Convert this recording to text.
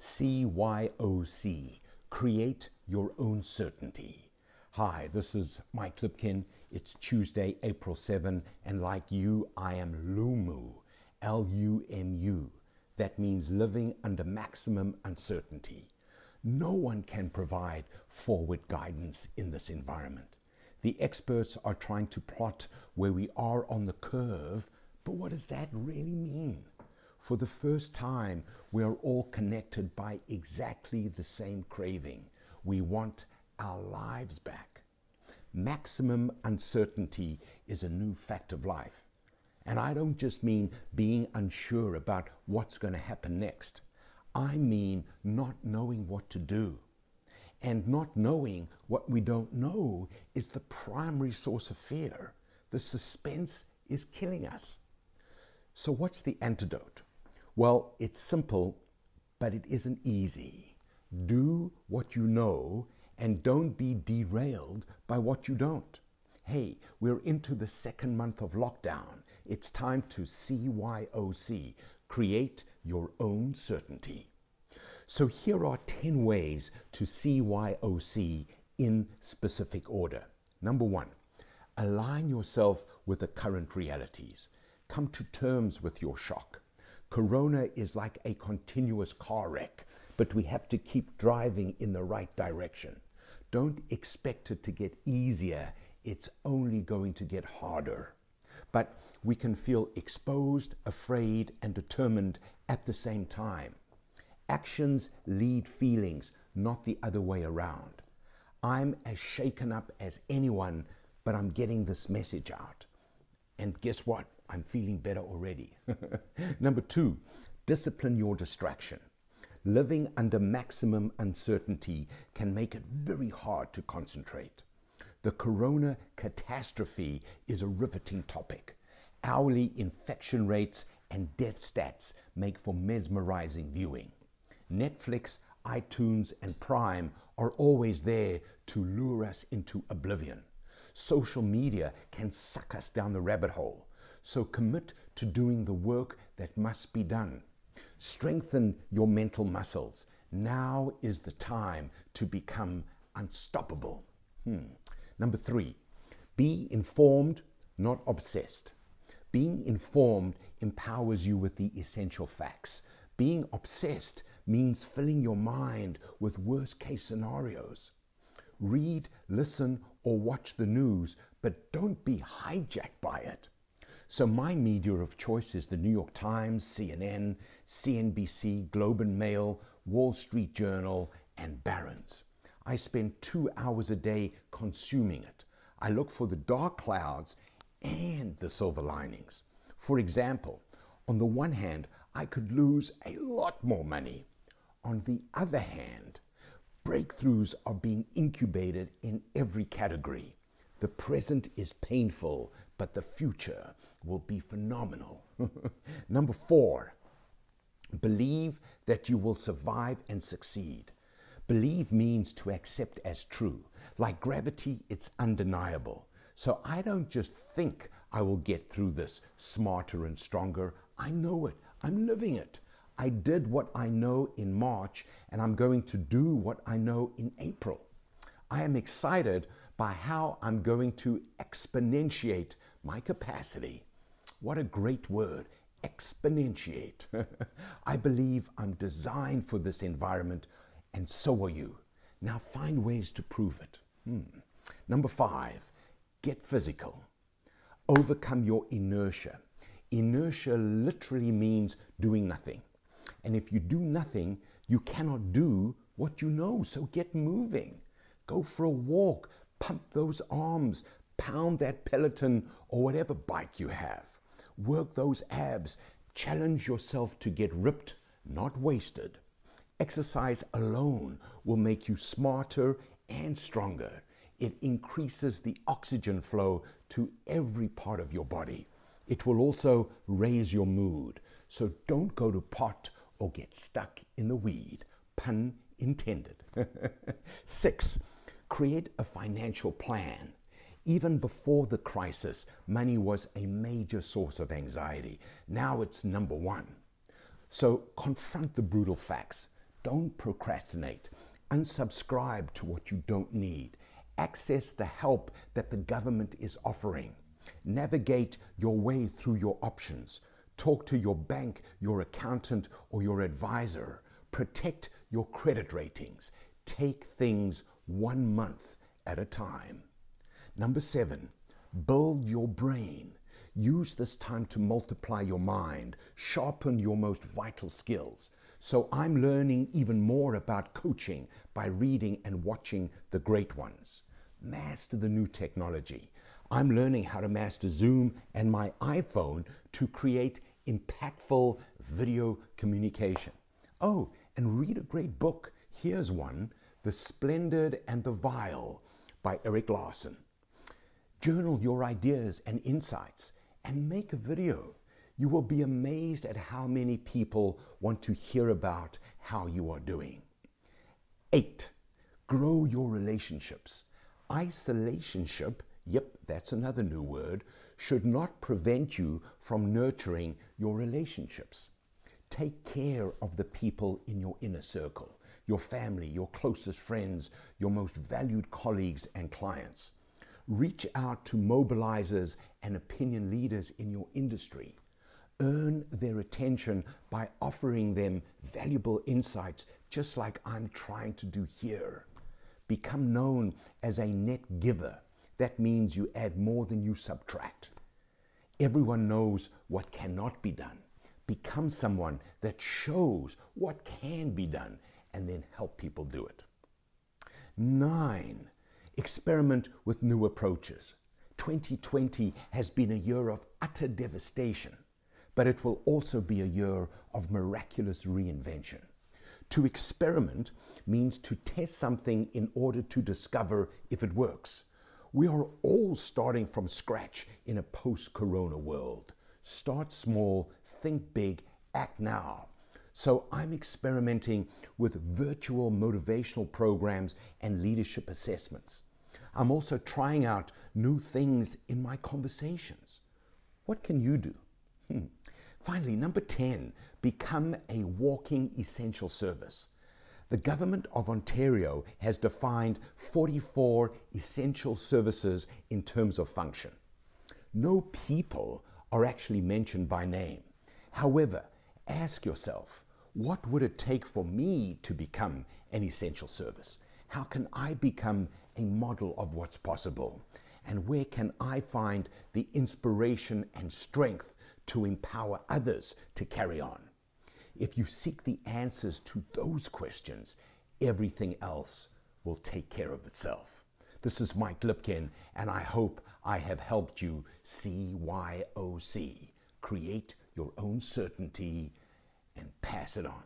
CYOC, create your own certainty. Hi, this is Mike Lipkin. It's Tuesday, April 7, and like you, I am LUMU, L U M U. That means living under maximum uncertainty. No one can provide forward guidance in this environment. The experts are trying to plot where we are on the curve, but what does that really mean? For the first time, we are all connected by exactly the same craving. We want our lives back. Maximum uncertainty is a new fact of life. And I don't just mean being unsure about what's going to happen next. I mean not knowing what to do. And not knowing what we don't know is the primary source of fear. The suspense is killing us. So, what's the antidote? Well, it's simple, but it isn't easy. Do what you know and don't be derailed by what you don't. Hey, we're into the second month of lockdown. It's time to CYOC, create your own certainty. So here are 10 ways to CYOC in specific order. Number one, align yourself with the current realities. Come to terms with your shock. Corona is like a continuous car wreck, but we have to keep driving in the right direction. Don't expect it to get easier, it's only going to get harder. But we can feel exposed, afraid, and determined at the same time. Actions lead feelings, not the other way around. I'm as shaken up as anyone, but I'm getting this message out. And guess what? I'm feeling better already. Number two, discipline your distraction. Living under maximum uncertainty can make it very hard to concentrate. The corona catastrophe is a riveting topic. Hourly infection rates and death stats make for mesmerizing viewing. Netflix, iTunes, and Prime are always there to lure us into oblivion. Social media can suck us down the rabbit hole. So commit to doing the work that must be done. Strengthen your mental muscles. Now is the time to become unstoppable. Hmm. Number three, be informed, not obsessed. Being informed empowers you with the essential facts. Being obsessed means filling your mind with worst case scenarios. Read, listen, or watch the news, but don't be hijacked by it. So my media of choice is the New York Times, CNN, CNBC, Globe and Mail, Wall Street Journal, and Barron's. I spend two hours a day consuming it. I look for the dark clouds and the silver linings. For example, on the one hand, I could lose a lot more money. On the other hand, breakthroughs are being incubated in every category. The present is painful, but the future will be phenomenal. Number four, believe that you will survive and succeed. Believe means to accept as true. Like gravity, it's undeniable. So I don't just think I will get through this smarter and stronger. I know it. I'm living it. I did what I know in March, and I'm going to do what I know in April. I am excited by how I'm going to exponentiate my capacity. What a great word, exponentiate. I believe I'm designed for this environment, and so are you. Now find ways to prove it. Hmm. Number five, get physical. Overcome your inertia. Inertia literally means doing nothing. And if you do nothing, you cannot do what you know. So get moving. Go for a walk. Pump those arms pound that Peloton or whatever bike you have. Work those abs. Challenge yourself to get ripped, not wasted. Exercise alone will make you smarter and stronger. It increases the oxygen flow to every part of your body. It will also raise your mood. So don't go to pot or get stuck in the weed. Pun intended. Six, create a financial plan. Even before the crisis, money was a major source of anxiety. Now it's number one. So confront the brutal facts. Don't procrastinate. Unsubscribe to what you don't need. Access the help that the government is offering. Navigate your way through your options. Talk to your bank, your accountant, or your advisor. Protect your credit ratings. Take things one month at a time. Number seven, build your brain. Use this time to multiply your mind, sharpen your most vital skills. So I'm learning even more about coaching by reading and watching the great ones. Master the new technology. I'm learning how to master Zoom and my iPhone to create impactful video communication. Oh, and read a great book. Here's one The Splendid and the Vile by Erik Larson. Journal your ideas and insights and make a video. You will be amazed at how many people want to hear about how you are doing. Eight, grow your relationships. Isolationship, yep, that's another new word, should not prevent you from nurturing your relationships. Take care of the people in your inner circle, your family, your closest friends, your most valued colleagues and clients. Reach out to mobilizers and opinion leaders in your industry. Earn their attention by offering them valuable insights, just like I'm trying to do here. Become known as a net giver. That means you add more than you subtract. Everyone knows what cannot be done. Become someone that shows what can be done and then help people do it. Nine, experiment with new approaches. 2020 has been a year of utter devastation, but it will also be a year of miraculous reinvention. To experiment means to test something in order to discover if it works. We are all starting from scratch in a post corona world. Start small, think big, act now. So I'm experimenting with virtual motivational programs and leadership assessments. I'm also trying out new things in my conversations. What can you do? Hmm. Finally, number 10, become a walking essential service. The Government of Ontario has defined 44 essential services in terms of function. No people are actually mentioned by name. However, ask yourself, what would it take for me to become an essential service? How can I become a model of what's possible? And where can I find the inspiration and strength to empower others to carry on? If you seek the answers to those questions, everything else will take care of itself. This is Mike Lipkin, and I hope I have helped you CYOC, create your own certainty and pass it on.